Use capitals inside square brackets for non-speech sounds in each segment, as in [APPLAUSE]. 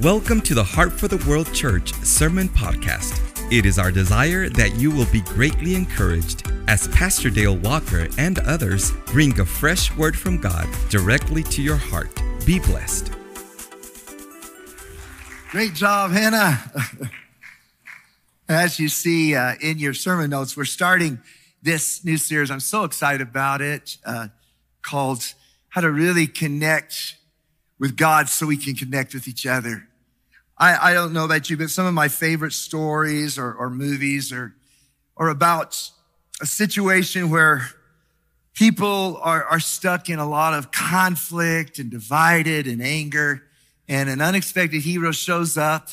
Welcome to the Heart for the World Church Sermon Podcast. It is our desire that you will be greatly encouraged as Pastor Dale Walker and others bring a fresh word from God directly to your heart. Be blessed. Great job, Hannah. [LAUGHS] As you see uh, in your sermon notes, we're starting this new series. I'm so excited about it, uh, called How to Really Connect with God so we can connect with each other. I, I don't know about you, but some of my favorite stories or, or movies are, are about a situation where people are, are stuck in a lot of conflict and divided and anger, and an unexpected hero shows up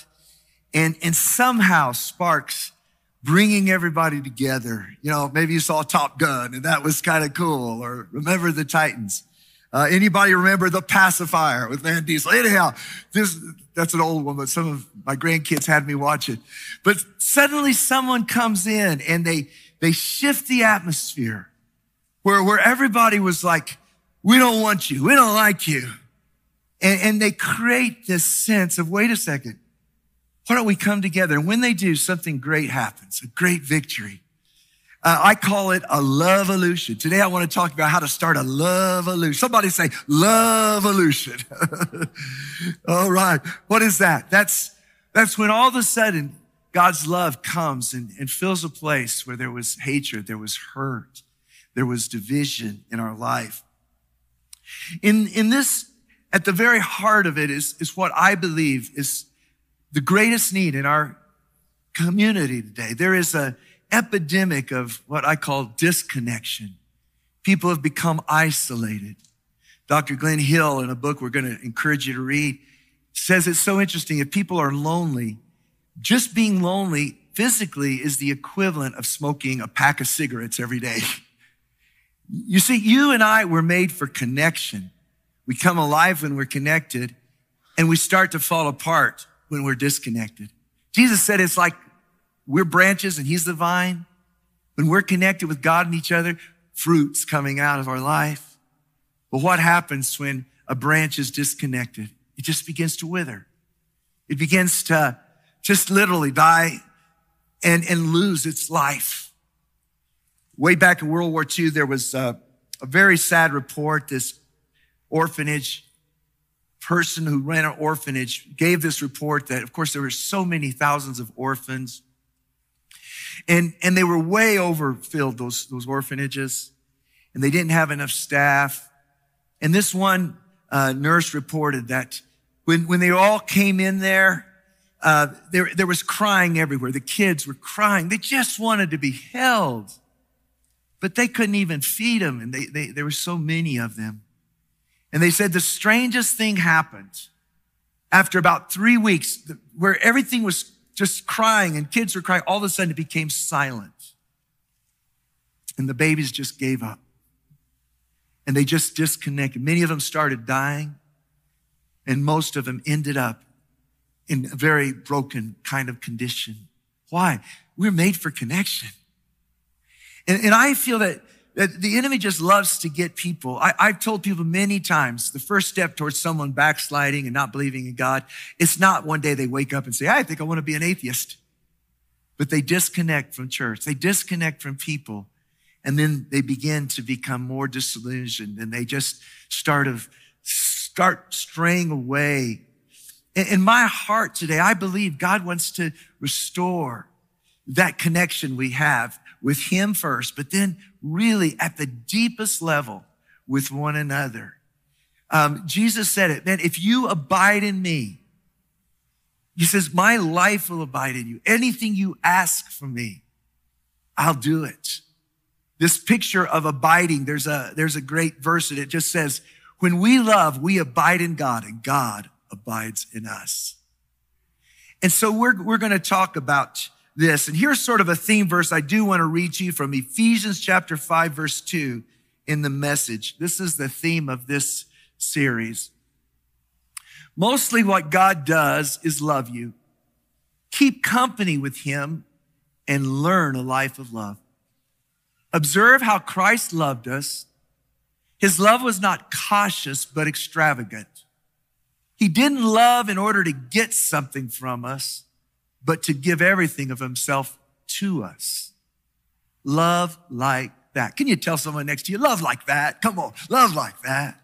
and, and somehow sparks bringing everybody together. You know, maybe you saw Top Gun and that was kind of cool, or Remember the Titans. Uh, anybody remember the pacifier with Vin Diesel? Anyhow, this, that's an old one, but some of my grandkids had me watch it. But suddenly someone comes in and they, they shift the atmosphere where, where everybody was like, we don't want you. We don't like you. And, and they create this sense of, wait a second. Why don't we come together? And when they do, something great happens, a great victory. Uh, I call it a Lovolution. Today I want to talk about how to start a Lovolution. Somebody say Lovolution. [LAUGHS] all right. What is that? That's, that's when all of a sudden God's love comes and, and fills a place where there was hatred, there was hurt, there was division in our life. In, in this, at the very heart of it is, is what I believe is the greatest need in our community today. There is a, epidemic of what I call disconnection. People have become isolated. Dr. Glenn Hill, in a book we're going to encourage you to read, says it's so interesting. If people are lonely, just being lonely physically is the equivalent of smoking a pack of cigarettes every day. You see, you and I were made for connection. We come alive when we're connected, and we start to fall apart when we're disconnected. Jesus said it's like we're branches and he's the vine. When we're connected with God and each other, fruit's coming out of our life. But what happens when a branch is disconnected? It just begins to wither. It begins to just literally die and, and lose its life. Way back in World War II, there was a, a very sad report. This orphanage person who ran an orphanage gave this report that, of course, there were so many thousands of orphans and, and they were way overfilled, those, those orphanages, and they didn't have enough staff. And this one uh, nurse reported that when, when they all came in there, uh, there, there was crying everywhere. The kids were crying. They just wanted to be held, but they couldn't even feed them. And they, they, there were so many of them. And they said the strangest thing happened after about three weeks where everything was just crying and kids were crying. All of a sudden it became silent. And the babies just gave up. And they just disconnected. Many of them started dying, and most of them ended up in a very broken kind of condition. Why? We're made for connection. And, and I feel that that the enemy just loves to get people. I, have told people many times the first step towards someone backsliding and not believing in God, it's not one day they wake up and say, I think I want to be an atheist. But they disconnect from church. They disconnect from people. And then they begin to become more disillusioned and they just start of start straying away. In, in my heart today, I believe God wants to restore that connection we have with Him first, but then really at the deepest level with one another. Um, Jesus said it, man, if you abide in me, he says, my life will abide in you. Anything you ask from me, I'll do it. This picture of abiding, there's a, there's a great verse that it just says, when we love, we abide in God and God abides in us. And so we're, we're going to talk about this. And here's sort of a theme verse I do want to read you from Ephesians chapter 5, verse 2 in the message. This is the theme of this series. Mostly what God does is love you. Keep company with him and learn a life of love. Observe how Christ loved us. His love was not cautious, but extravagant. He didn't love in order to get something from us, but to give everything of himself to us. Love like that. Can you tell someone next to you, love like that? Come on, love like that.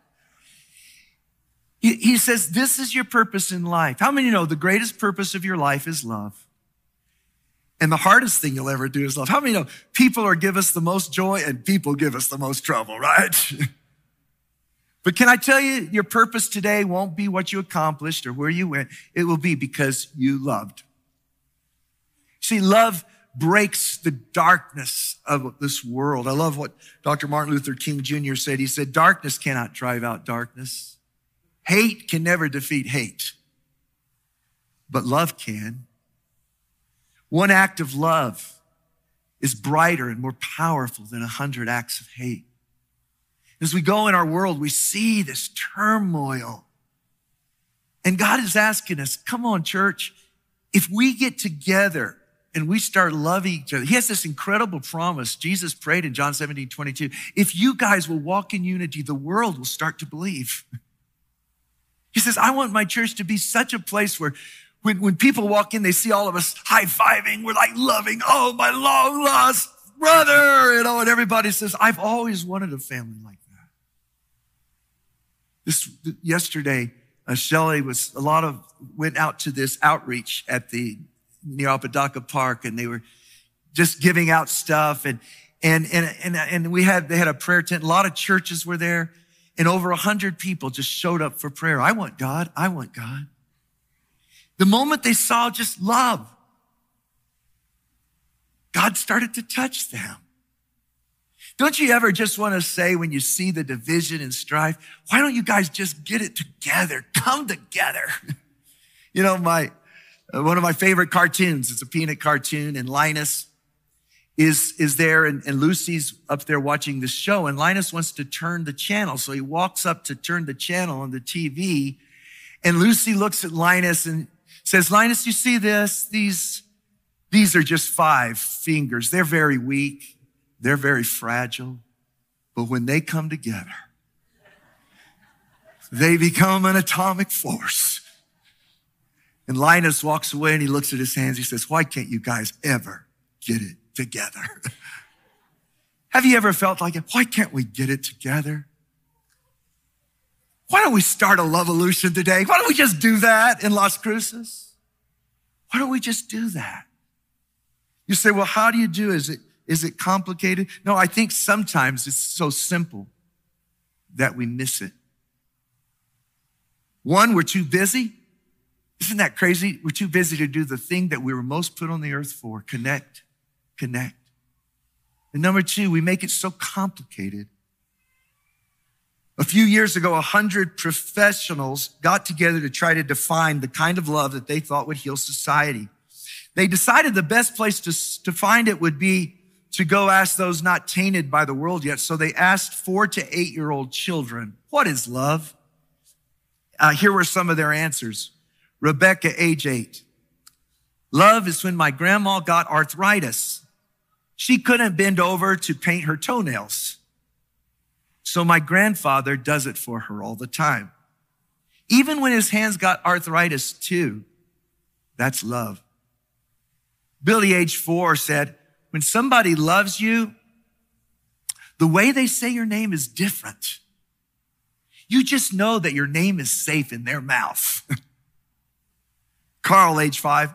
He, he says, this is your purpose in life. How many know the greatest purpose of your life is love? And the hardest thing you'll ever do is love. How many know people are give us the most joy and people give us the most trouble, right? [LAUGHS] but can I tell you, your purpose today won't be what you accomplished or where you went. It will be because you loved. See, love breaks the darkness of this world. I love what Dr. Martin Luther King Jr. said. He said, darkness cannot drive out darkness. Hate can never defeat hate, but love can. One act of love is brighter and more powerful than a hundred acts of hate. As we go in our world, we see this turmoil. And God is asking us, come on, church, if we get together and we start loving each other, He has this incredible promise. Jesus prayed in John 17, 22. If you guys will walk in unity, the world will start to believe. [LAUGHS] He says, I want my church to be such a place where when, when people walk in, they see all of us high fiving. We're like loving, oh, my long lost brother, you know, and everybody says, I've always wanted a family like that. This yesterday, uh, Shelly was a lot of went out to this outreach at the near Apodaca Park, and they were just giving out stuff, and and and and and we had they had a prayer tent. A lot of churches were there, and over a hundred people just showed up for prayer. I want God. I want God. The moment they saw just love, God started to touch them. Don't you ever just want to say when you see the division and strife, why don't you guys just get it together? Come together. [LAUGHS] you know, my, Uh, one of my favorite cartoons, it's a peanut cartoon and Linus is, is there and, and Lucy's up there watching the show and Linus wants to turn the channel. So he walks up to turn the channel on the TV and Lucy looks at Linus and says, Linus, you see this? These, these are just five fingers. They're very weak. They're very fragile. But when they come together, they become an atomic force. And Linus walks away and he looks at his hands. He says, why can't you guys ever get it together? [LAUGHS] Have you ever felt like it? Why can't we get it together? Why don't we start a Lovolution today? Why don't we just do that in Las Cruces? Why don't we just do that? You say, well, how do you do? Is it, is it complicated? No, I think sometimes it's so simple that we miss it. One, we're too busy. Isn't that crazy? We're too busy to do the thing that we were most put on the earth for connect, connect. And number two, we make it so complicated a few years ago, a hundred professionals got together to try to define the kind of love that they thought would heal society. They decided the best place to, to find it would be to go ask those not tainted by the world yet. So they asked four to eight year old children, what is love? Uh, here were some of their answers. Rebecca, age eight. Love is when my grandma got arthritis. She couldn't bend over to paint her toenails. So my grandfather does it for her all the time. Even when his hands got arthritis too, that's love. Billy, age four, said, when somebody loves you, the way they say your name is different. You just know that your name is safe in their mouth. [LAUGHS] Carl, age five.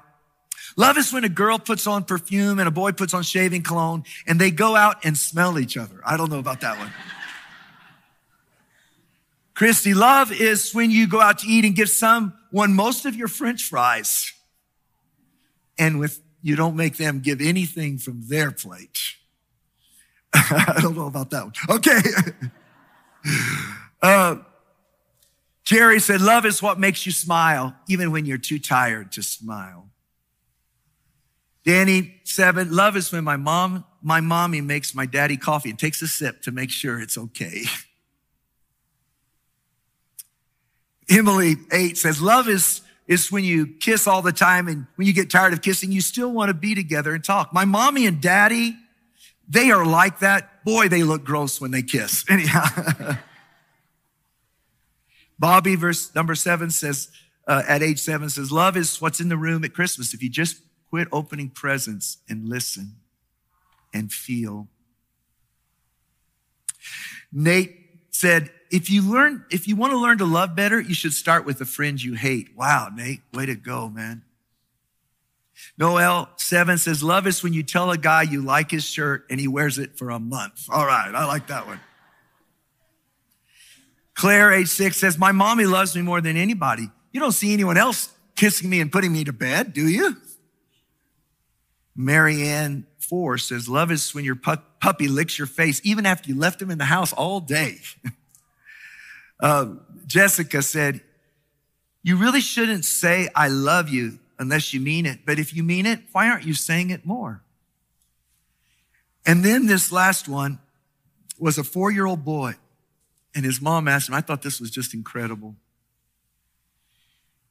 Love is when a girl puts on perfume and a boy puts on shaving cologne and they go out and smell each other. I don't know about that one. [LAUGHS] Christy, love is when you go out to eat and give someone most of your french fries. And with, you don't make them give anything from their plate. [LAUGHS] I don't know about that one. Okay. [LAUGHS] uh, Jerry said, love is what makes you smile, even when you're too tired to smile. Danny, seven, love is when my mom, my mommy makes my daddy coffee and takes a sip to make sure it's okay. [LAUGHS] Emily 8 says, love is, is when you kiss all the time and when you get tired of kissing, you still want to be together and talk. My mommy and daddy, they are like that. Boy, they look gross when they kiss. [LAUGHS] Anyhow. [LAUGHS] Bobby, verse number seven says, uh, at age seven says, love is what's in the room at Christmas. If you just quit opening presents and listen and feel. Nate said, if you learn, if you want to learn to love better, you should start with the friends you hate. Wow, Nate, way to go, man. Noel 7 says, Love is when you tell a guy you like his shirt and he wears it for a month. All right, I like that one. Claire, age 6 says, My mommy loves me more than anybody. You don't see anyone else kissing me and putting me to bed, do you? Marianne 4 says, Love is when your puppy licks your face, even after you left him in the house all day. [LAUGHS] uh, Jessica said, You really shouldn't say, I love you unless you mean it. But if you mean it, why aren't you saying it more? And then this last one was a four year old boy. And his mom asked him, I thought this was just incredible.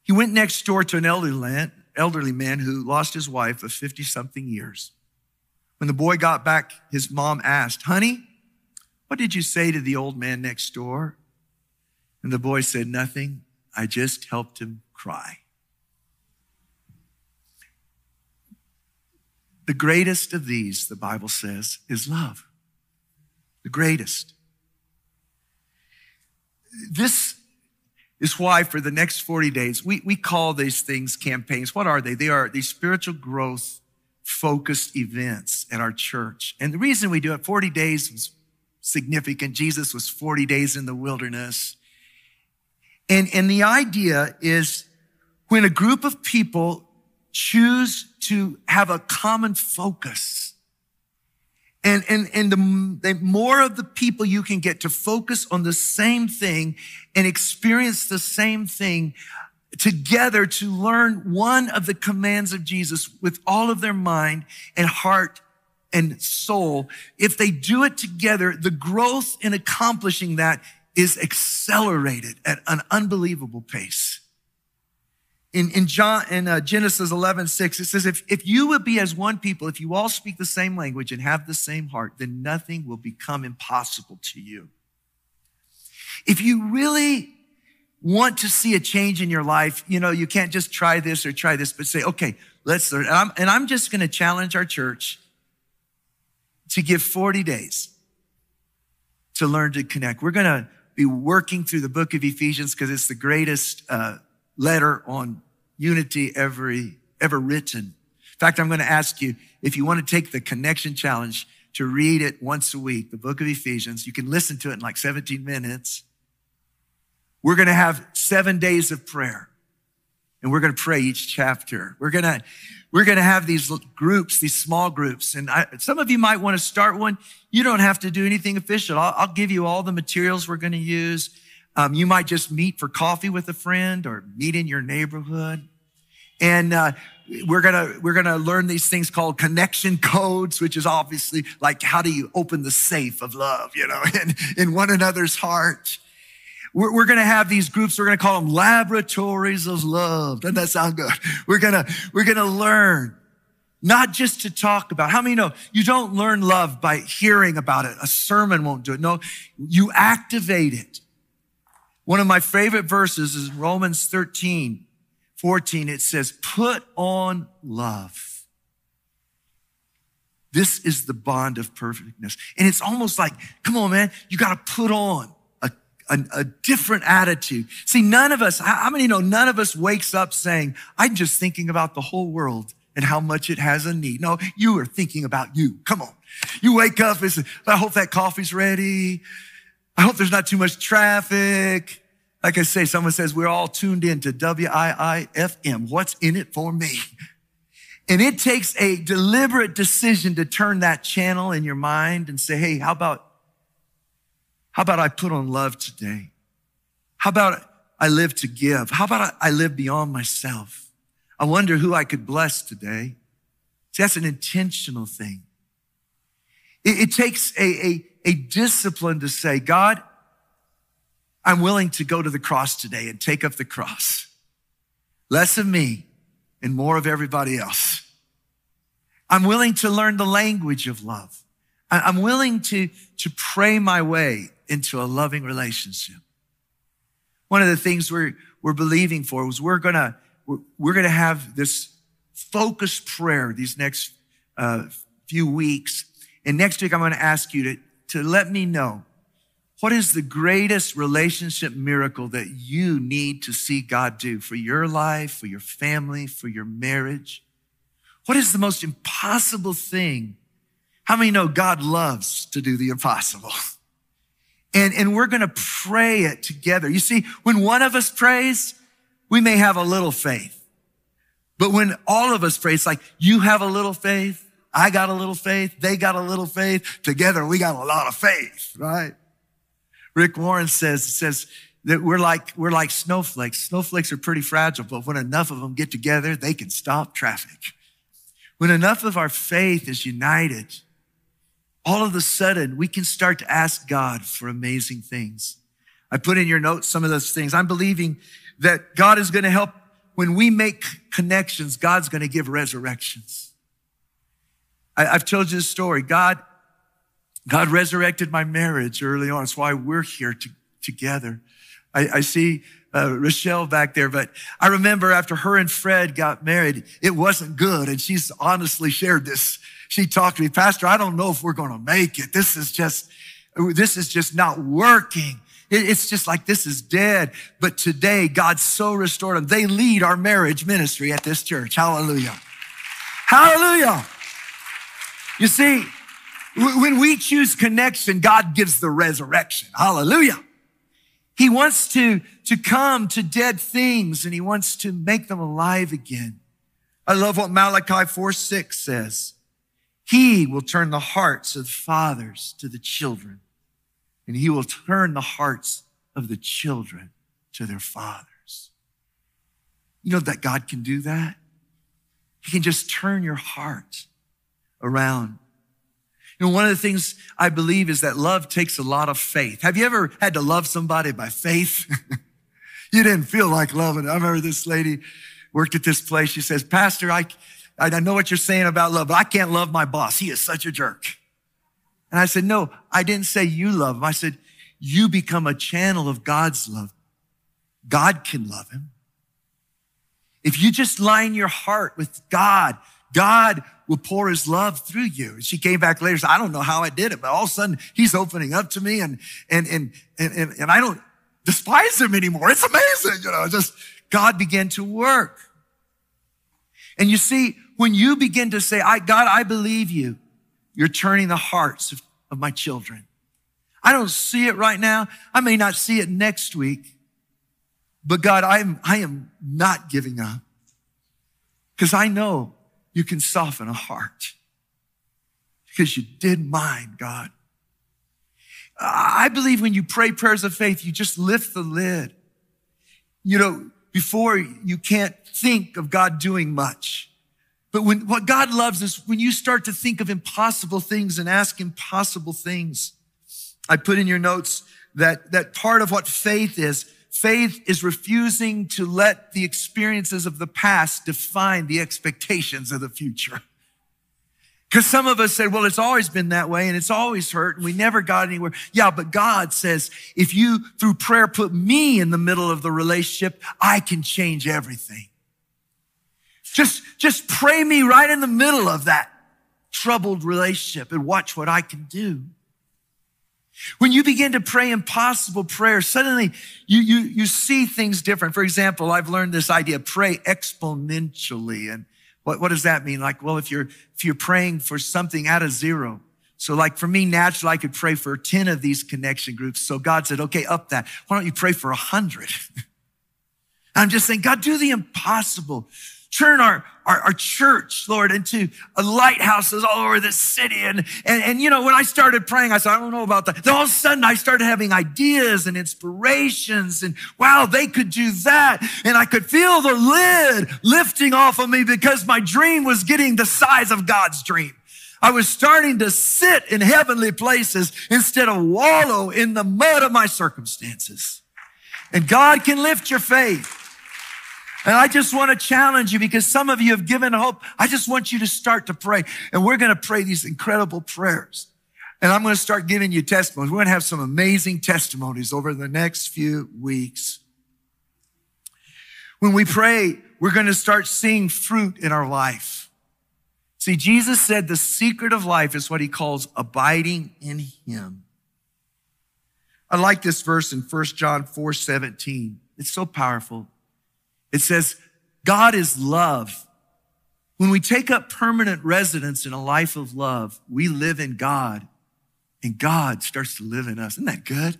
He went next door to an elderly man, who lost his wife of 50 something years. When the boy got back, his mom asked, Honey, what did you say to the old man next door? And the boy said, Nothing. I just helped him cry. The greatest of these, the Bible says, is love. The greatest. This is why for the next 40 days, we, we call these things campaigns. What are they? They are these spiritual growth focused events at our church. And the reason we do it, 40 days was significant. Jesus was 40 days in the wilderness. And, and the idea is when a group of people choose to have a common focus. And, and, and the, the more of the people you can get to focus on the same thing and experience the same thing together to learn one of the commands of Jesus with all of their mind and heart and soul. If they do it together, the growth in accomplishing that is accelerated at an unbelievable pace in, in John, in uh, Genesis 11, 6, it says, if, if you would be as one people, if you all speak the same language and have the same heart, then nothing will become impossible to you. If you really want to see a change in your life, you know, you can't just try this or try this, but say, okay, let's learn. And I'm, and I'm just going to challenge our church to give 40 days to learn to connect. We're going to be working through the book of Ephesians because it's the greatest, uh, letter on unity every, ever written. In fact, I'm going to ask you if you want to take the connection challenge to read it once a week, the book of Ephesians. You can listen to it in like 17 minutes. We're going to have seven days of prayer and we're going to pray each chapter. We're going to, we're going to have these groups, these small groups. And I, some of you might want to start one. You don't have to do anything official. I'll, I'll give you all the materials we're going to use. Um, you might just meet for coffee with a friend or meet in your neighborhood. And uh, we're gonna we're gonna learn these things called connection codes, which is obviously like how do you open the safe of love, you know, [LAUGHS] in, in one another's heart. We're, we're gonna have these groups. We're gonna call them laboratories of love. Doesn't that sound good? [LAUGHS] We're gonna we're gonna learn not just to talk about. How many know you don't learn love by hearing about it? A sermon won't do it. No, you activate it. One of my favorite verses is Romans 13, 14. It says, put on love. This is the bond of perfectness. And it's almost like, come on, man, you got to put on a, a, a, different attitude. See, none of us, how many know none of us wakes up saying, I'm just thinking about the whole world and how much it has a need. No, you are thinking about you. Come on. You wake up and say, I hope that coffee's ready. I hope there's not too much traffic. Like I say, someone says we're all tuned in to WIIFM. What's in it for me? And it takes a deliberate decision to turn that channel in your mind and say, Hey, how about, how about I put on love today? How about I live to give? How about I live beyond myself? I wonder who I could bless today. See, that's an intentional thing. It, it takes a, a, a discipline to say, God, I'm willing to go to the cross today and take up the cross. Less of me and more of everybody else. I'm willing to learn the language of love. I'm willing to, to pray my way into a loving relationship. One of the things we're, we're believing for is we're gonna, we're, we're gonna have this focused prayer these next uh, few weeks. And next week, I'm gonna ask you to, to let me know what is the greatest relationship miracle that you need to see God do for your life, for your family, for your marriage? What is the most impossible thing? How many know God loves to do the impossible? [LAUGHS] And, and we're going to pray it together. You see, when one of us prays, we may have a little faith. But when all of us pray, it's like you have a little faith, I got a little faith, they got a little faith. Together, we got a lot of faith, right? Rick Warren says, says that we're like, we're like snowflakes. Snowflakes are pretty fragile, but when enough of them get together, they can stop traffic. When enough of our faith is united, all of a sudden we can start to ask God for amazing things. I put in your notes some of those things. I'm believing that God is going to help when we make connections, God's going to give resurrections. I, have told you this story. God God resurrected my marriage early on. That's why we're here to, together. I, I see uh, Rochelle back there, but I remember after her and Fred got married, it wasn't good. And she's honestly shared this. She talked to me, Pastor, I don't know if we're going to make it. This is just, this is just not working. it's just like this is dead. But today, God so restored them. They lead our marriage ministry at this church. Hallelujah. Hallelujah. You see, when we choose connection, God gives the resurrection. Hallelujah. He wants to, to come to dead things and he wants to make them alive again. I love what Malachi 4 6 says. He will turn the hearts of the fathers to the children, and he will turn the hearts of the children to their fathers. You know that God can do that? He can just turn your heart around you know, one of the things I believe is that love takes a lot of faith. Have you ever had to love somebody by faith? [LAUGHS] you didn't feel like loving. I remember this lady worked at this place. She says, Pastor, I, I know what you're saying about love, but I can't love my boss. He is such a jerk. And I said, no, I didn't say you love him. I said, you become a channel of God's love. God can love him. If you just line your heart with God, God will pour his love through you. And she came back later, I don't know how I did it, but all of a sudden he's opening up to me and, and, and, and, and, and I don't despise him anymore. It's amazing. You know, just God began to work. And you see, when you begin to say, I, God, I believe you, you're turning the hearts of, of my children. I don't see it right now. I may not see it next week, but God, I'm, I am not giving up because I know you can soften a heart because you did mine, God. I believe when you pray prayers of faith, you just lift the lid. You know, before you can't think of God doing much. But when what God loves is when you start to think of impossible things and ask impossible things. I put in your notes that, that part of what faith is Faith is refusing to let the experiences of the past define the expectations of the future. Because some of us said, well, it's always been that way and it's always hurt and we never got anywhere. Yeah, but God says, if you through prayer put me in the middle of the relationship, I can change everything. Just, just pray me right in the middle of that troubled relationship and watch what I can do. When you begin to pray impossible prayers, suddenly you, you, you see things different. For example, I've learned this idea, pray exponentially. And what, what does that mean? Like, well, if you're, if you're praying for something out of zero, so like for me, naturally, I could pray for 10 of these connection groups. So God said, okay, up that. Why don't you pray for a hundred? [LAUGHS] I'm just saying, God, do the impossible. Turn our, our, our, church, Lord, into lighthouses all over this city. And, and, and, you know, when I started praying, I said, I don't know about that. Then all of a sudden I started having ideas and inspirations and wow, they could do that. And I could feel the lid lifting off of me because my dream was getting the size of God's dream. I was starting to sit in heavenly places instead of wallow in the mud of my circumstances. And God can lift your faith. And I just want to challenge you because some of you have given hope. I just want you to start to pray. And we're going to pray these incredible prayers. And I'm going to start giving you testimonies. We're going to have some amazing testimonies over the next few weeks. When we pray, we're going to start seeing fruit in our life. See, Jesus said the secret of life is what he calls abiding in him. I like this verse in 1 John 4 17. It's so powerful. It says, God is love. When we take up permanent residence in a life of love, we live in God and God starts to live in us. Isn't that good?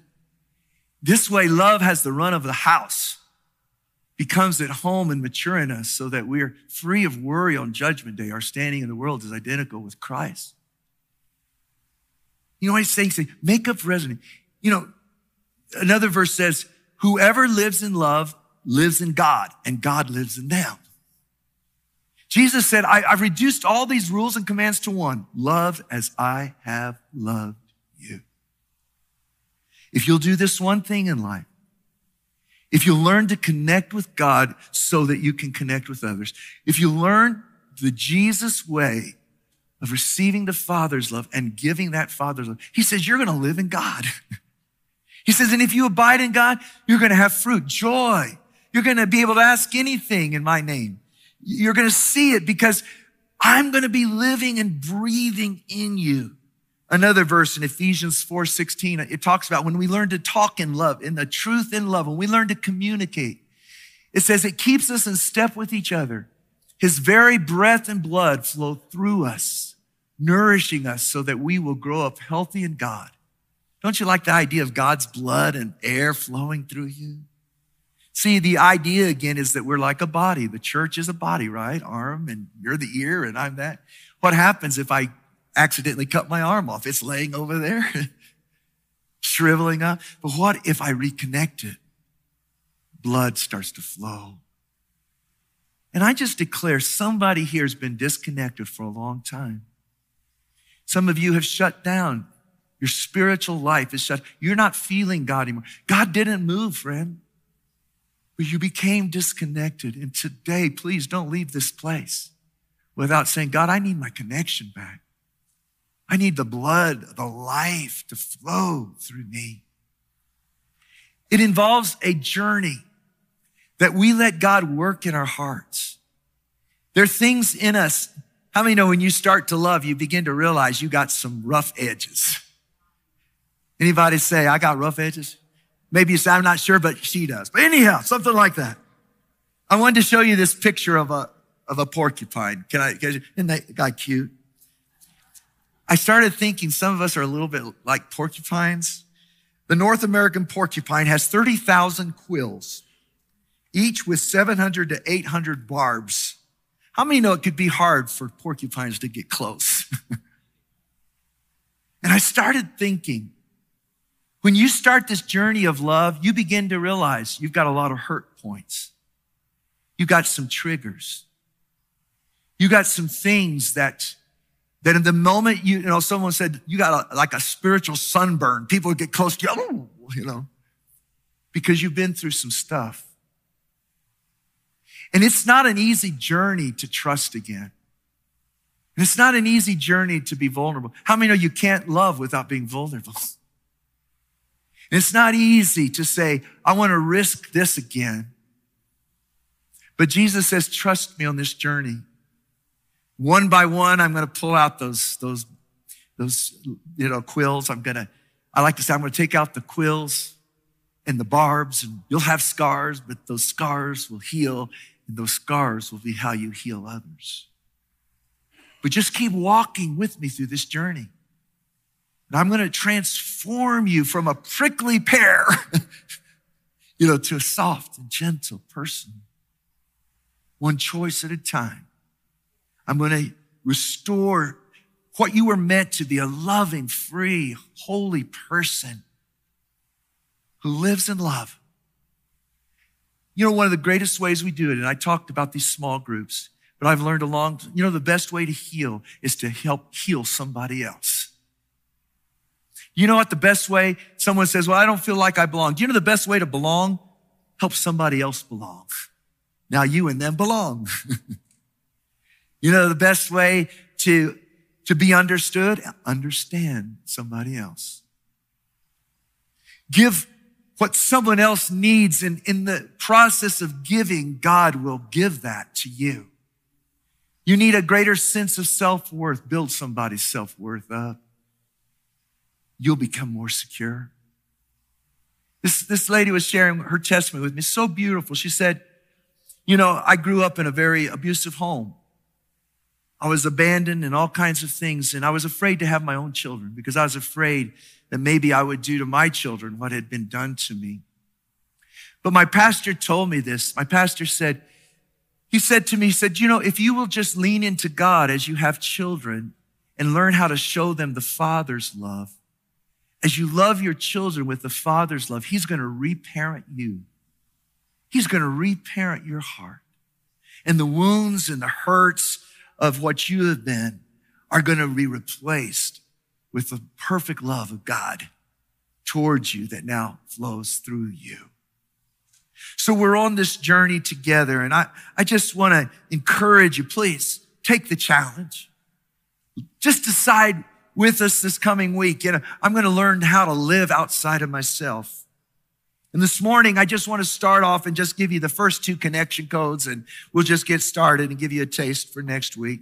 This way, love has the run of the house, becomes at home and mature in us so that we're free of worry on judgment day. Our standing in the world is identical with Christ. You know what he's saying? Say, make up residence. You know, another verse says, whoever lives in love lives in God and God lives in them. Jesus said, I, have reduced all these rules and commands to one love as I have loved you. If you'll do this one thing in life, if you learn to connect with God so that you can connect with others, if you learn the Jesus way of receiving the Father's love and giving that Father's love, He says, you're going to live in God. [LAUGHS] he says, and if you abide in God, you're going to have fruit, joy. You're going to be able to ask anything in my name. You're going to see it because I'm going to be living and breathing in you. Another verse in Ephesians 4 16, it talks about when we learn to talk in love, in the truth in love, when we learn to communicate, it says it keeps us in step with each other. His very breath and blood flow through us, nourishing us so that we will grow up healthy in God. Don't you like the idea of God's blood and air flowing through you? See, the idea again is that we're like a body. The church is a body, right? Arm, and you're the ear, and I'm that. What happens if I accidentally cut my arm off. It's laying over there, [LAUGHS] shriveling up. But what if I reconnect it? Blood starts to flow. And I just declare somebody here has been disconnected for a long time. Some of you have shut down. Your spiritual life is shut. You're not feeling God anymore. God didn't move, friend. But you became disconnected. And today, please don't leave this place without saying, God, I need my connection back. I need the blood, the life to flow through me. It involves a journey that we let God work in our hearts. There are things in us. How many know when you start to love, you begin to realize you got some rough edges? Anybody say, I got rough edges? Maybe you say, I'm not sure, but she does. But anyhow, something like that. I wanted to show you this picture of a, of a porcupine. Can I, can I isn't that guy cute? I started thinking some of us are a little bit like porcupines. The North American porcupine has 30,000 quills, each with 700 to 800 barbs. How many know it could be hard for porcupines to get close? [LAUGHS] and I started thinking, when you start this journey of love, you begin to realize you've got a lot of hurt points. You got some triggers. You got some things that that in the moment you, you know, someone said, you got a, like a spiritual sunburn, people get close to you, oh, you know, because you've been through some stuff. And it's not an easy journey to trust again. And it's not an easy journey to be vulnerable. How many know you can't love without being vulnerable? [LAUGHS] And it's not easy to say, I want to risk this again. But Jesus says, trust me on this journey. One by one, I'm going to pull out those, those, those, you know, quills. I'm going to, I like to say, I'm going to take out the quills and the barbs and you'll have scars, but those scars will heal and those scars will be how you heal others. But just keep walking with me through this journey. And I'm going to transform you from a prickly pear, [LAUGHS] you know, to a soft and gentle person. One choice at a time. I'm going to restore what you were meant to be a loving, free, holy person who lives in love. You know, one of the greatest ways we do it, and I talked about these small groups, but I've learned along, you know, the best way to heal is to help heal somebody else. You know what the best way someone says, well, I don't feel like I belong. Do you know the best way to belong? Help somebody else belong. Now you and them belong. [LAUGHS] You know, the best way to, to be understood, understand somebody else. Give what someone else needs. And in the process of giving, God will give that to you. You need a greater sense of self worth. Build somebody's self worth up. You'll become more secure. This, this lady was sharing her testimony with me. So beautiful. She said, You know, I grew up in a very abusive home. I was abandoned and all kinds of things. And I was afraid to have my own children because I was afraid that maybe I would do to my children what had been done to me. But my pastor told me this. My pastor said, he said to me, he said, you know, if you will just lean into God as you have children and learn how to show them the Father's love, as you love your children with the Father's love, He's going to reparent you. He's going to reparent your heart. And the wounds and the hurts of what you have been are going to be replaced with the perfect love of God towards you that now flows through you. So we're on this journey together, and I, I just want to encourage you, please take the challenge. Just decide with us this coming week. You know, I'm going to learn how to live outside of myself. And this morning, I just want to start off and just give you the first two connection codes, and we'll just get started and give you a taste for next week.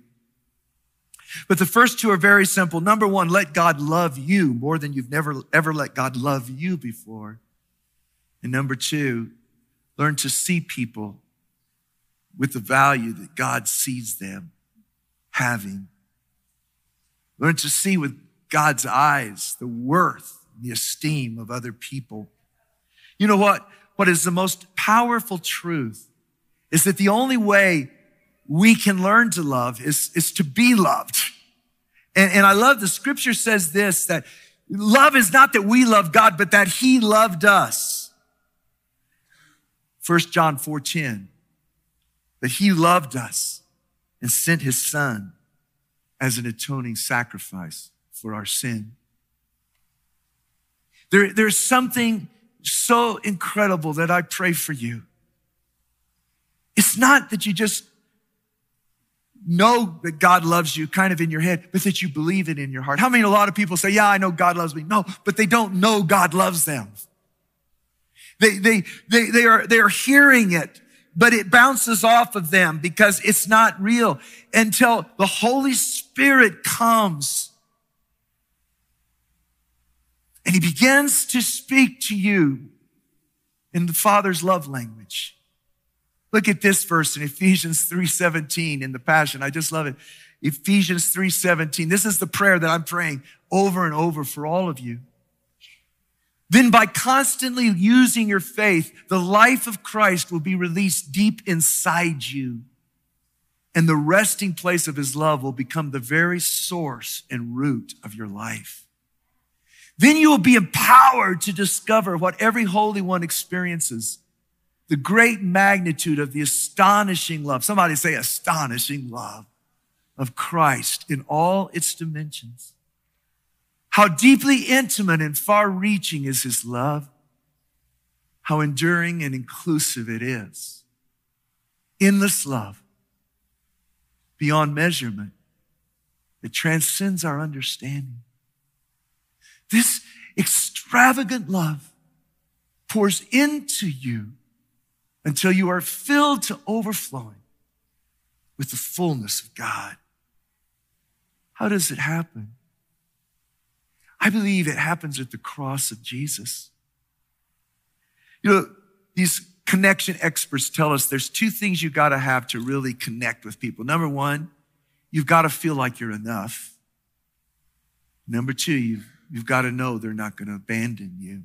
But the first two are very simple. Number one, let God love you more than you've never ever let God love you before. And number two, learn to see people with the value that God sees them having. Learn to see with God's eyes the worth, and the esteem of other people. You know what? What is the most powerful truth is that the only way we can learn to love is, is to be loved. And, and I love the scripture says this, that love is not that we love God, but that he loved us. 1 John 4:10, that he loved us and sent his son as an atoning sacrifice for our sin. There, there's something so incredible that I pray for you. It's not that you just know that God loves you kind of in your head, but that you believe it in your heart. How many, a lot of people say, yeah, I know God loves me. No, but they don't know God loves them. They, they, they, they are, they are hearing it, but it bounces off of them because it's not real until the Holy Spirit comes and he begins to speak to you in the Father's love language. Look at this verse in Ephesians 3:17 in the Passion. I just love it. Ephesians 3:17. This is the prayer that I'm praying over and over for all of you. Then by constantly using your faith, the life of Christ will be released deep inside you. And the resting place of his love will become the very source and root of your life. Then you will be empowered to discover what every Holy One experiences the great magnitude of the astonishing love. Somebody say astonishing love of Christ in all its dimensions. How deeply intimate and far reaching is his love. How enduring and inclusive it is. Endless love beyond measurement that transcends our understanding. This extravagant love pours into you until you are filled to overflowing with the fullness of God. How does it happen? I believe it happens at the cross of Jesus. You know, these connection experts tell us there's two things you got to have to really connect with people. Number one, you've got to feel like you're enough. Number two, you've, you've got to know they're not going to abandon you.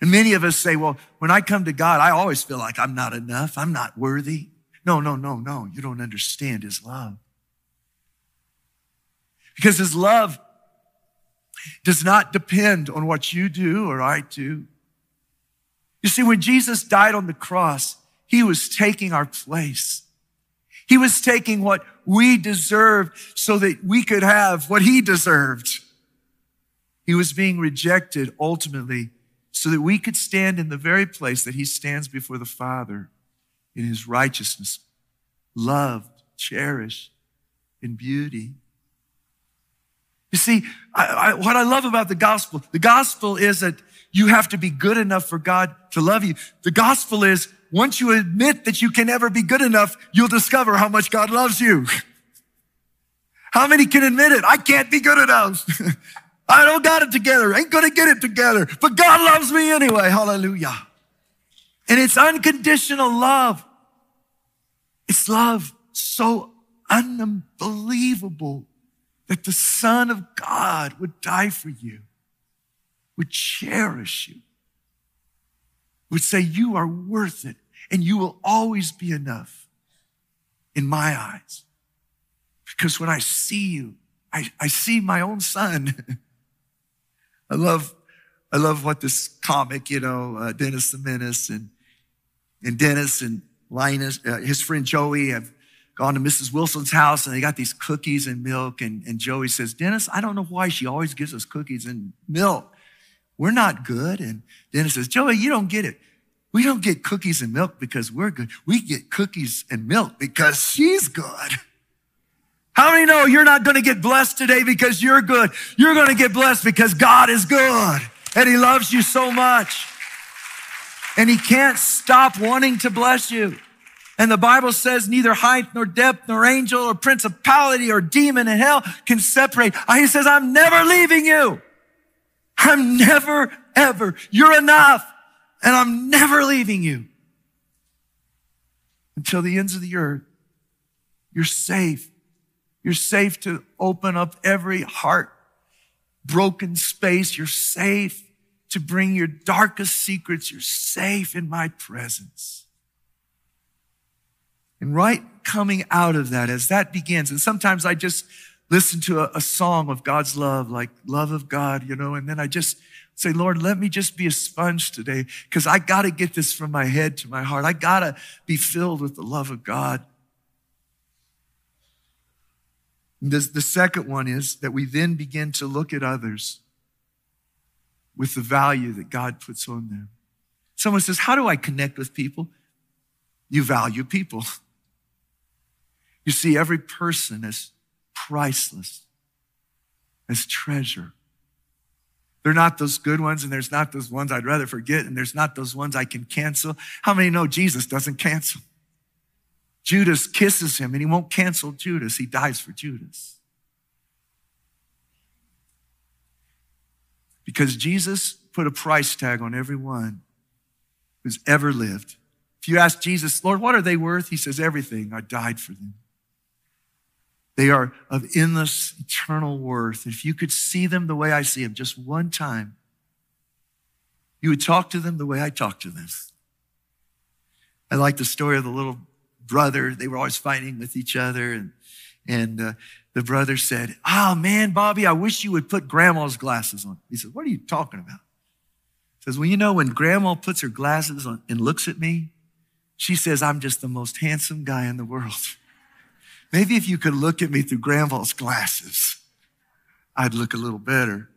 And many of us say, well, when I come to God, I always feel like I'm not enough. I'm not worthy. No, no, no, no. You don't understand his love. Because his love does not depend on what you do or I do. You see, when Jesus died on the cross, he was taking our place. He was taking what we deserved so that we could have what he deserved. He was being rejected ultimately so that we could stand in the very place that he stands before the Father in his righteousness, loved, cherished, in beauty. You see, I, I, what I love about the gospel, the gospel is that you have to be good enough for God to love you. The gospel is once you admit that you can never be good enough, you'll discover how much God loves you. [LAUGHS] How many can admit it? I can't be good enough. [LAUGHS] I don't got it together. Ain't gonna get it together. But God loves me anyway. Hallelujah. And it's unconditional love. It's love so unbelievable that the Son of God would die for you, would cherish you, would say, You are worth it, and you will always be enough in my eyes. Because when I see you, I, I see my own son. [LAUGHS] I love, I love what this comic, you know, uh, Dennis the Menace and, and Dennis and Linus, uh, his friend Joey have gone to Mrs. Wilson's house and they got these cookies and milk. And, and Joey says, Dennis, I don't know why she always gives us cookies and milk. We're not good. And Dennis says, Joey, you don't get it. We don't get cookies and milk because we're good. We get cookies and milk because she's good. How many know you're not going to get blessed today because you're good? You're going to get blessed because God is good and He loves you so much. And He can't stop wanting to bless you. And the Bible says neither height nor depth nor angel or principality or demon in hell can separate. Ah, he says, I'm never leaving you. I'm never, ever. You're enough. And I'm never leaving you until the ends of the earth. You're safe. You're safe to open up every heart broken space. You're safe to bring your darkest secrets. You're safe in my presence. And right coming out of that, as that begins, and sometimes I just listen to a, a, song of God's love, like love of God, you know, and then I just say, Lord, let me just be a sponge today because I got to get this from my head to my heart. I got to be filled with the love of God. This, the second one is that we then begin to look at others with the value that God puts on them. Someone says, How do I connect with people? You value people. You see every person as priceless, as treasure. They're not those good ones, and there's not those ones I'd rather forget, and there's not those ones I can cancel. How many know Jesus doesn't cancel? Judas kisses him and he won't cancel Judas. He dies for Judas. Because Jesus put a price tag on everyone who's ever lived. If you ask Jesus, Lord, what are they worth? He says, everything. I died for them. They are of endless, eternal worth. If you could see them the way I see them just one time, you would talk to them the way I talk to them. I like the story of the little brother. They were always fighting with each other. And, and uh, the brother said, Oh man, Bobby, I wish you would put grandma's glasses on. He said, What are you talking about? He says, Well, you know, when grandma puts her glasses on and looks at me, she says, I'm just the most handsome guy in the world. Maybe if you could look at me through grandma's glasses, I'd look a little better.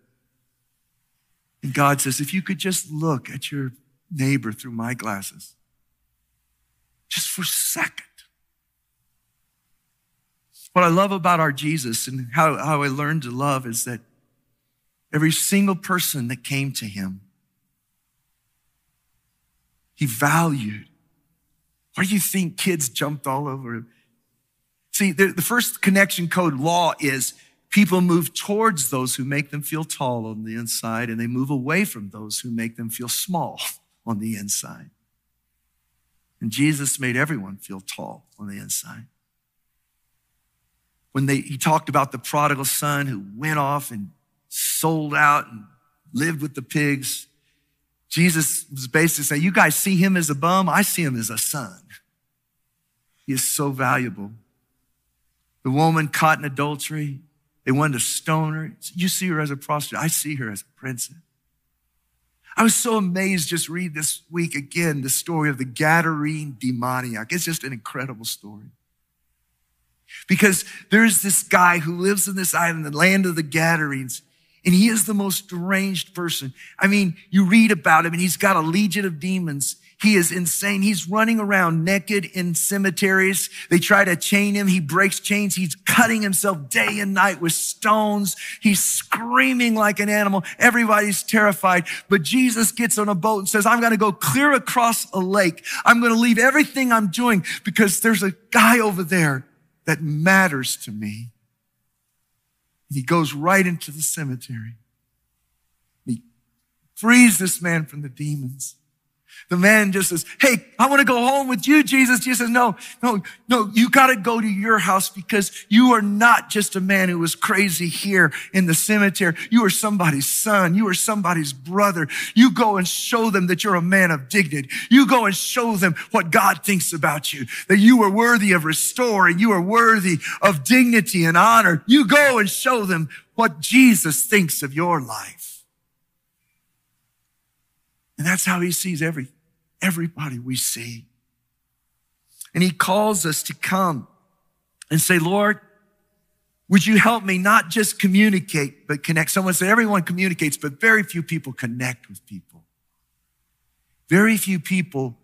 And God says, if you could just look at your neighbor through my glasses, just for a second. What I love about our Jesus and how, how I learned to love is that every single person that came to him, he valued. Why do you think kids jumped all over him? See, the, the first connection code law is people move towards those who make them feel tall on the inside, and they move away from those who make them feel small [LAUGHS] on the inside. And Jesus made everyone feel tall on the inside. When they, he talked about the prodigal son who went off and sold out and lived with the pigs, Jesus was basically saying, You guys see him as a bum, I see him as a son. He is so valuable. The woman caught in adultery, they wanted to stone her. You see her as a prostitute, I see her as a princess. I was so amazed just read this week again the story of the Gadarene demoniac. It's just an incredible story. Because there's this guy who lives in this island, the land of the Gadarenes, And he is the most deranged person. I mean, you read about him and he's got a legion of demons. He is insane. He's running around naked in cemeteries. They try to chain him. He breaks chains. He's cutting himself day and night with stones. He's screaming like an animal. Everybody's terrified. But Jesus gets on a boat and says, I'm going to go clear across a lake. I'm going to leave everything I'm doing because there's a guy over there that matters to me. And he goes right into the cemetery. He frees this man from the demons. The man just says, Hey, I want to go home with you, Jesus. Jesus says, No, no, no, you got to go to your house because you are not just a man who was crazy here in the cemetery. You are somebody's son. You are somebody's brother. You go and show them that you're a man of dignity. You go and show them what God thinks about you, that you are worthy of restoring. You are worthy of dignity and honor. You go and show them what Jesus thinks of your life. And that's how he sees every, everybody we see. And he calls us to come and say, Lord, would you help me not just communicate, but connect? Someone said everyone communicates, but very few people connect with people. Very few people,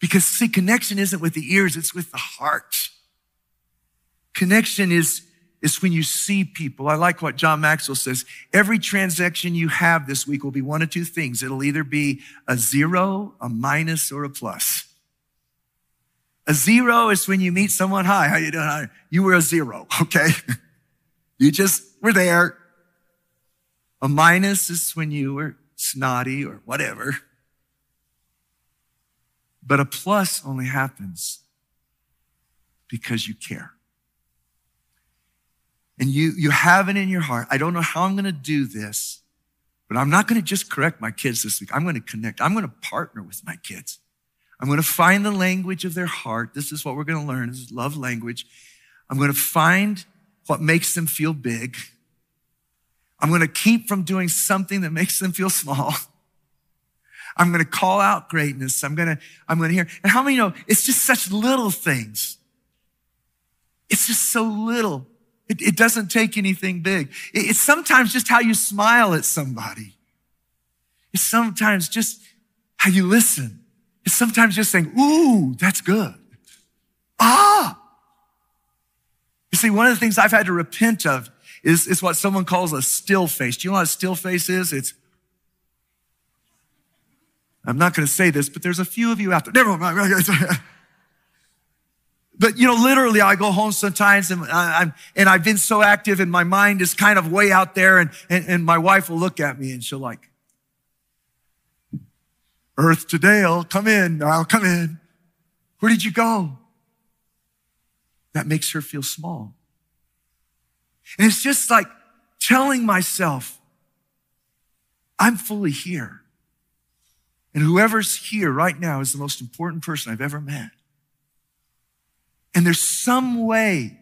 because see, connection isn't with the ears, it's with the heart. Connection is is when you see people. I like what John Maxwell says. Every transaction you have this week will be one of two things. It'll either be a zero, a minus, or a plus. A zero is when you meet someone. Hi, how you doing? You were a zero, [LAUGHS] okay? you just were there. A minus is when you were snotty or whatever. But a plus only happens because you care and you, you have it in your heart, I don't know how I'm going to do this, but I'm not going to just correct my kids this week. I'm going to connect. I'm going to partner with my kids. I'm going to find the language of their heart. This is what we're going to learn. This is love language. I'm going to find what makes them feel big. I'm going to keep from doing something that makes them feel small. [LAUGHS] I'm going to call out greatness. I'm going to, I'm going to hear. And how many know it's just such little things? It's just so little. It, it doesn't take anything big. It, it's sometimes just how you smile at somebody. It's sometimes just how you listen. It's sometimes just saying, ooh, that's good. Ah. You see, one of the things I've had to repent of is, is what someone calls a still face. Do you know what a still face is? It's, I'm not going to say this, but there's a few of you out there. Never mind. [LAUGHS] But you know, literally, I go home sometimes and I'm, and I've been so active and my mind is kind of way out there and, and, and my wife will look at me and she'll like, Earth today, I'll come in, I'll come in. Where did you go? That makes her feel small. And it's just like telling myself, I'm fully here. And whoever's here right now is the most important person I've ever met. And there's some way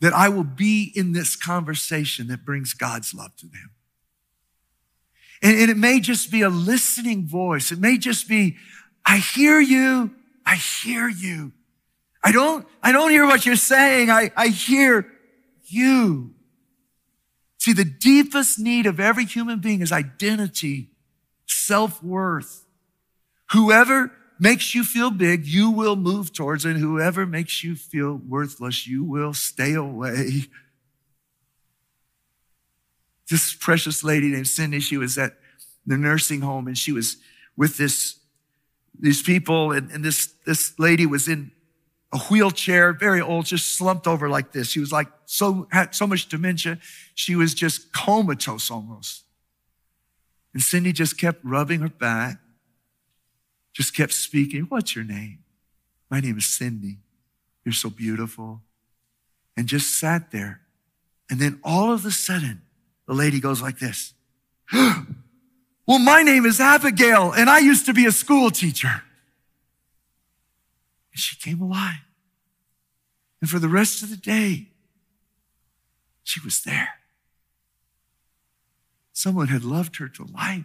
that I will be in this conversation that brings God's love to them. And, and, it may just be a listening voice. It may just be, I hear you. I hear you. I don't, I don't hear what you're saying. I, I hear you. See, the deepest need of every human being is identity, self-worth. Whoever makes you feel big, you will move towards it. Whoever makes you feel worthless, you will stay away. This precious lady named Cindy, she was at the nursing home and she was with this, these people and, and this, this lady was in a wheelchair, very old, just slumped over like this. She was like so, had so much dementia. She was just comatose almost. And Cindy just kept rubbing her back just kept speaking. What's your name? My name is Cindy. You're so beautiful. And just sat there. And then all of a sudden, the lady goes like this. [GASPS] well, my name is Abigail, and I used to be a school teacher. And she came alive. And for the rest of the day, she was there. Someone had loved her to life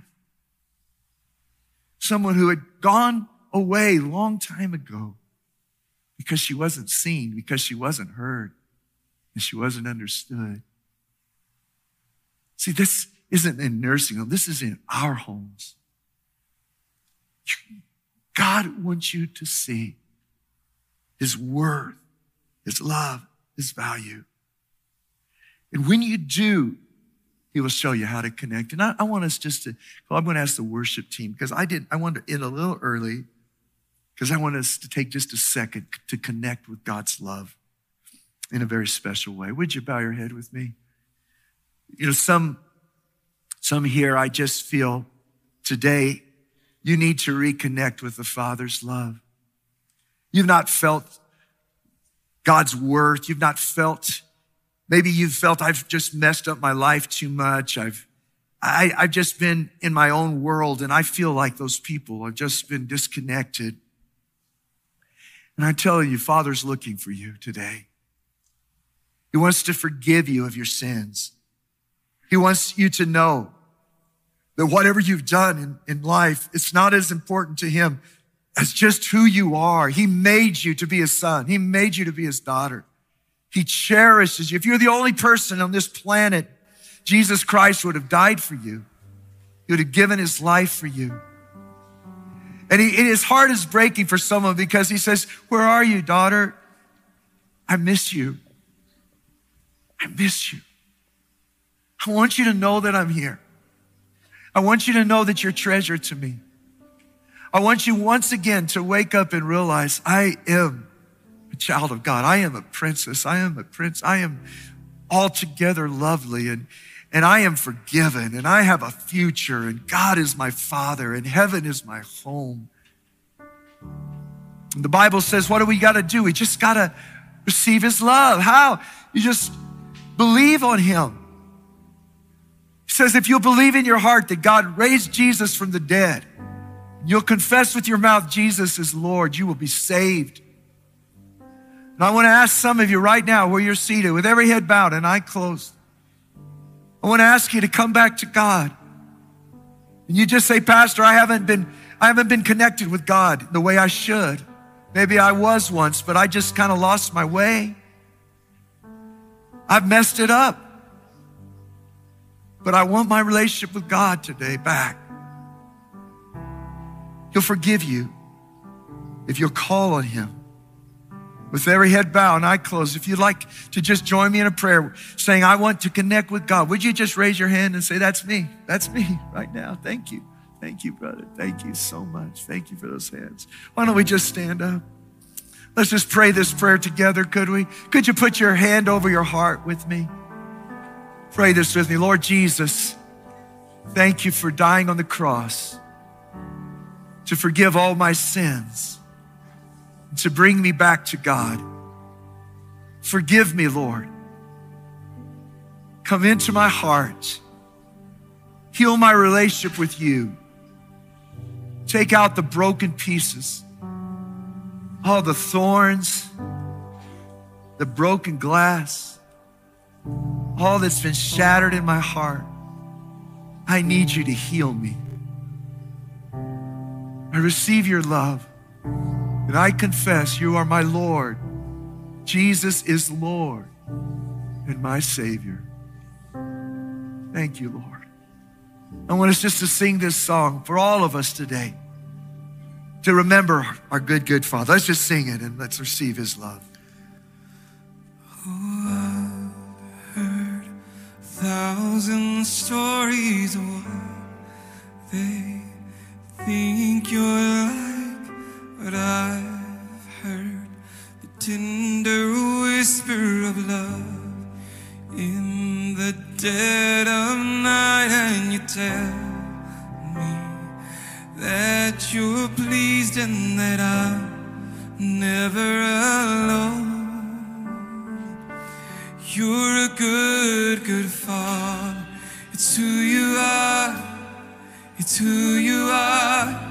someone who had gone away long time ago because she wasn't seen, because she wasn't heard, and she wasn't understood. See, this isn't in nursing home. This is in our homes. God wants you to see his worth, his love, his value. And when you do, he will show you how to connect. And I, I want us just to, well, I'm going to ask the worship team because I did, I wanted to end a little early because I want us to take just a second to connect with God's love in a very special way. Would you bow your head with me? You know, some, some here, I just feel today you need to reconnect with the Father's love. You've not felt God's worth. You've not felt, maybe you've felt I've just messed up my life too much. I've, I, I've just been in my own world and I feel like those people. I've just been disconnected. And I tell you, Father's looking for you today. He wants to forgive you of your sins. He wants you to know that whatever you've done in, in life, it's not as important to him as just who you are. He made you to be his son. He made you to be his daughter. He cherishes you. If you're the only person on this planet, Jesus Christ would have died for you. He would have given his life for you. And he, his heart is breaking for someone because he says, Where are you, daughter? I miss you. I miss you. I want you to know that I'm here. I want you to know that you're treasure to me. I want you once again to wake up and realize I am a child of God. I am a princess. I am a prince. I am altogether lovely and, and I am forgiven and I have a future and God is my father and heaven is my home. And the Bible says, what do we got to do? We just got to receive his love. How? You just believe on him. He says, if you'll believe in your heart that God raised Jesus from the dead, you'll confess with your mouth Jesus is Lord, you will be saved. And I want to ask some of you right now where you're seated with every head bowed and eye closed. I want to ask you to come back to God. And you just say, Pastor, I haven't been, I haven't been connected with God the way I should. Maybe I was once, but I just kind of lost my way. I've messed it up. But I want my relationship with God today back. He'll forgive you if you'll call on Him. With every head bowed and eye closed, if you'd like to just join me in a prayer saying, I want to connect with God, would you just raise your hand and say, That's me. That's me [LAUGHS] right now. Thank you. Thank you, brother. Thank you so much. Thank you for those hands. Why don't we just stand up? Let's just pray this prayer together, could we? Could you put your hand over your heart with me? Pray this with me. Lord Jesus, thank you for dying on the cross to forgive all my sins, to bring me back to God. Forgive me, Lord. Come into my heart. Heal my relationship with you. Take out the broken pieces, all the thorns, the broken glass all that's been shattered in my heart. I need you to heal me. I receive your love and I confess you are my Lord. Jesus is Lord and my Savior. Thank you, Lord. I want us just to sing this song for all of us today to remember our good, good Father. Let's just sing it and let's receive His love. Oh, I've heard thousand stories of what they think you're but I've heard the tender whisper of love in the dead of night, and you tell me that you're pleased and that I'm never alone. You're a good, good father. It's who you are. It's who you are.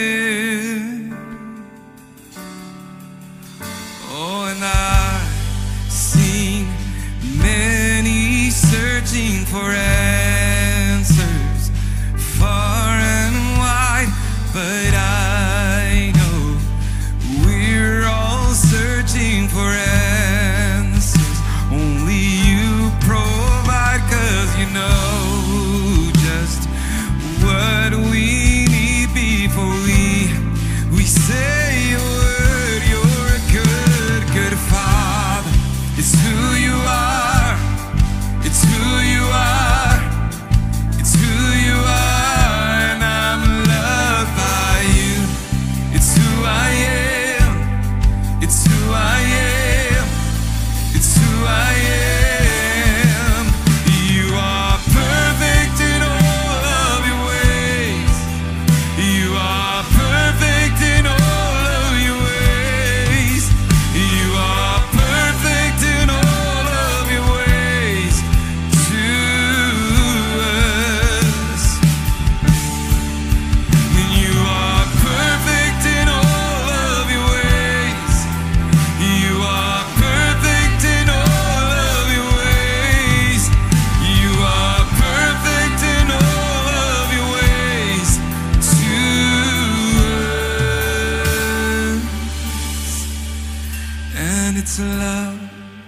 and it's love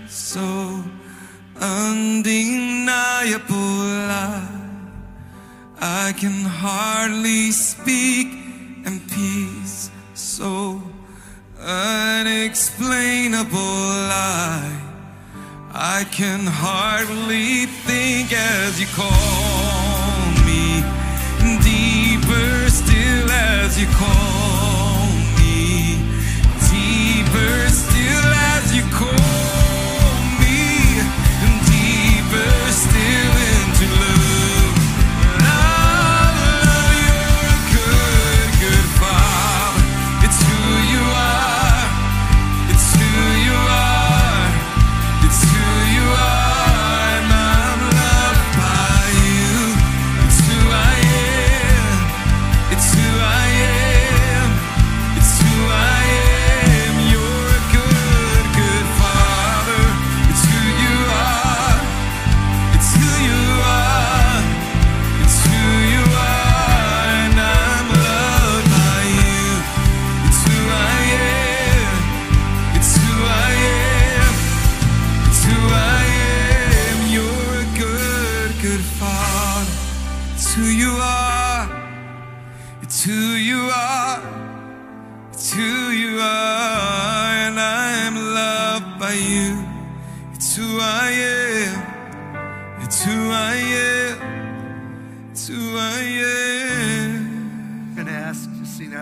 so undeniable. I, I can hardly speak, and peace so unexplainable. I, I can hardly think as you call me, deeper still as you call.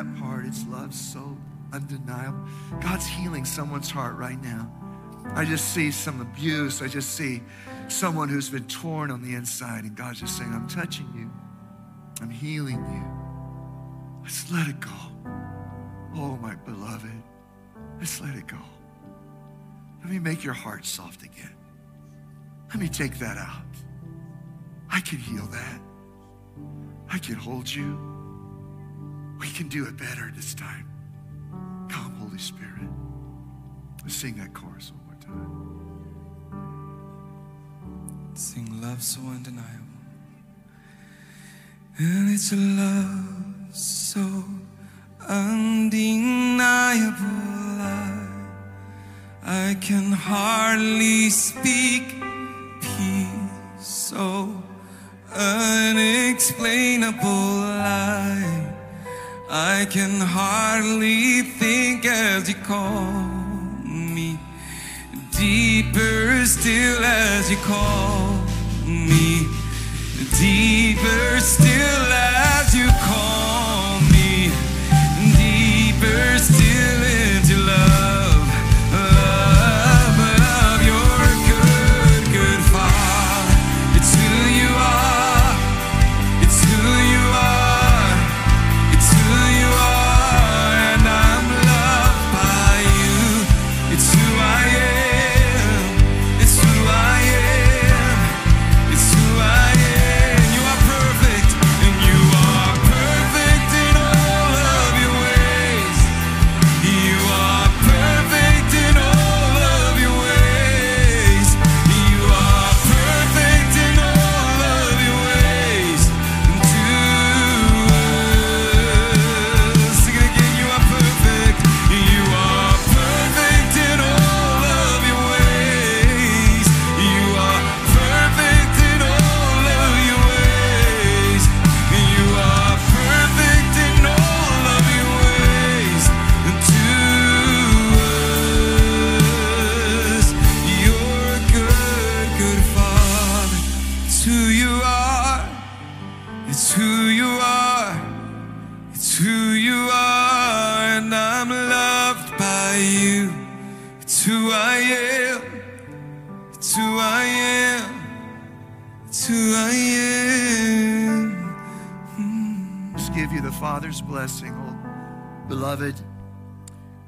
That part. It's love so undeniable. God's healing someone's heart right now. I just see some abuse. I just see someone who's been torn on the inside, and God's just saying, I'm touching you. I'm healing you. Let's let it go. Oh, my beloved. Let's let it go. Let me make your heart soft again. Let me take that out. I can heal that. I can hold you. We can do it better this time. Come, Holy Spirit. Let's sing that chorus one more time. Sing love so undeniable. And it's a love so undeniable. I, I can hardly speak peace so unexplainable. I, I can hardly think as you call me. Deeper still as you call me. Deeper still as you call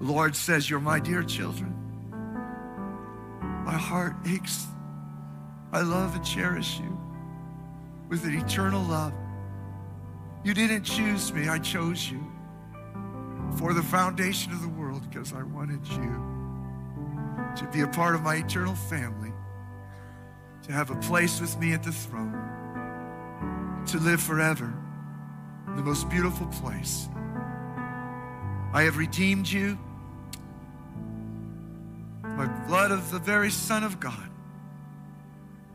Lord says, You're my dear children. My heart aches. I love and cherish you with an eternal love. You didn't choose me, I chose you for the foundation of the world because I wanted you to be a part of my eternal family, to have a place with me at the throne, to live forever in the most beautiful place. I have redeemed you blood of the very Son of God.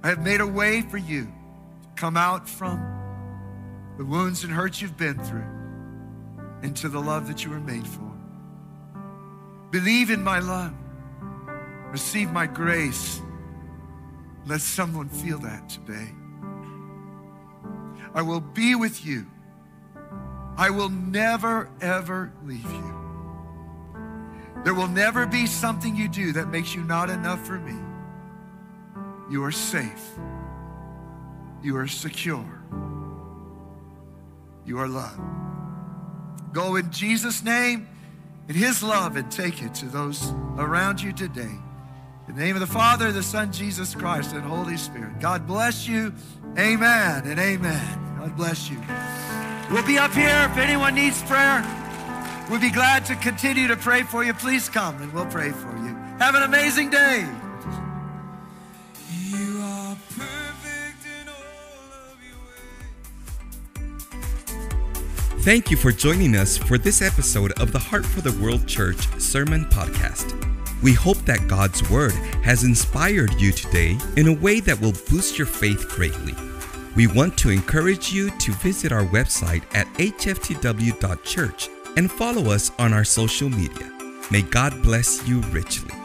I have made a way for you to come out from the wounds and hurts you've been through into the love that you were made for. Believe in my love. Receive my grace. Let someone feel that today. I will be with you. I will never, ever leave you. There will never be something you do that makes you not enough for me. You are safe. You are secure. You are loved. Go in Jesus' name, in His love, and take it to those around you today. In the name of the Father, the Son, Jesus Christ, and Holy Spirit. God bless you. Amen and amen. God bless you. We'll be up here if anyone needs prayer. We'll be glad to continue to pray for you. Please come and we'll pray for you. Have an amazing day. You are perfect in all of your ways. Thank you for joining us for this episode of the Heart for the World Church Sermon Podcast. We hope that God's Word has inspired you today in a way that will boost your faith greatly. We want to encourage you to visit our website at hftw.church and follow us on our social media. May God bless you richly.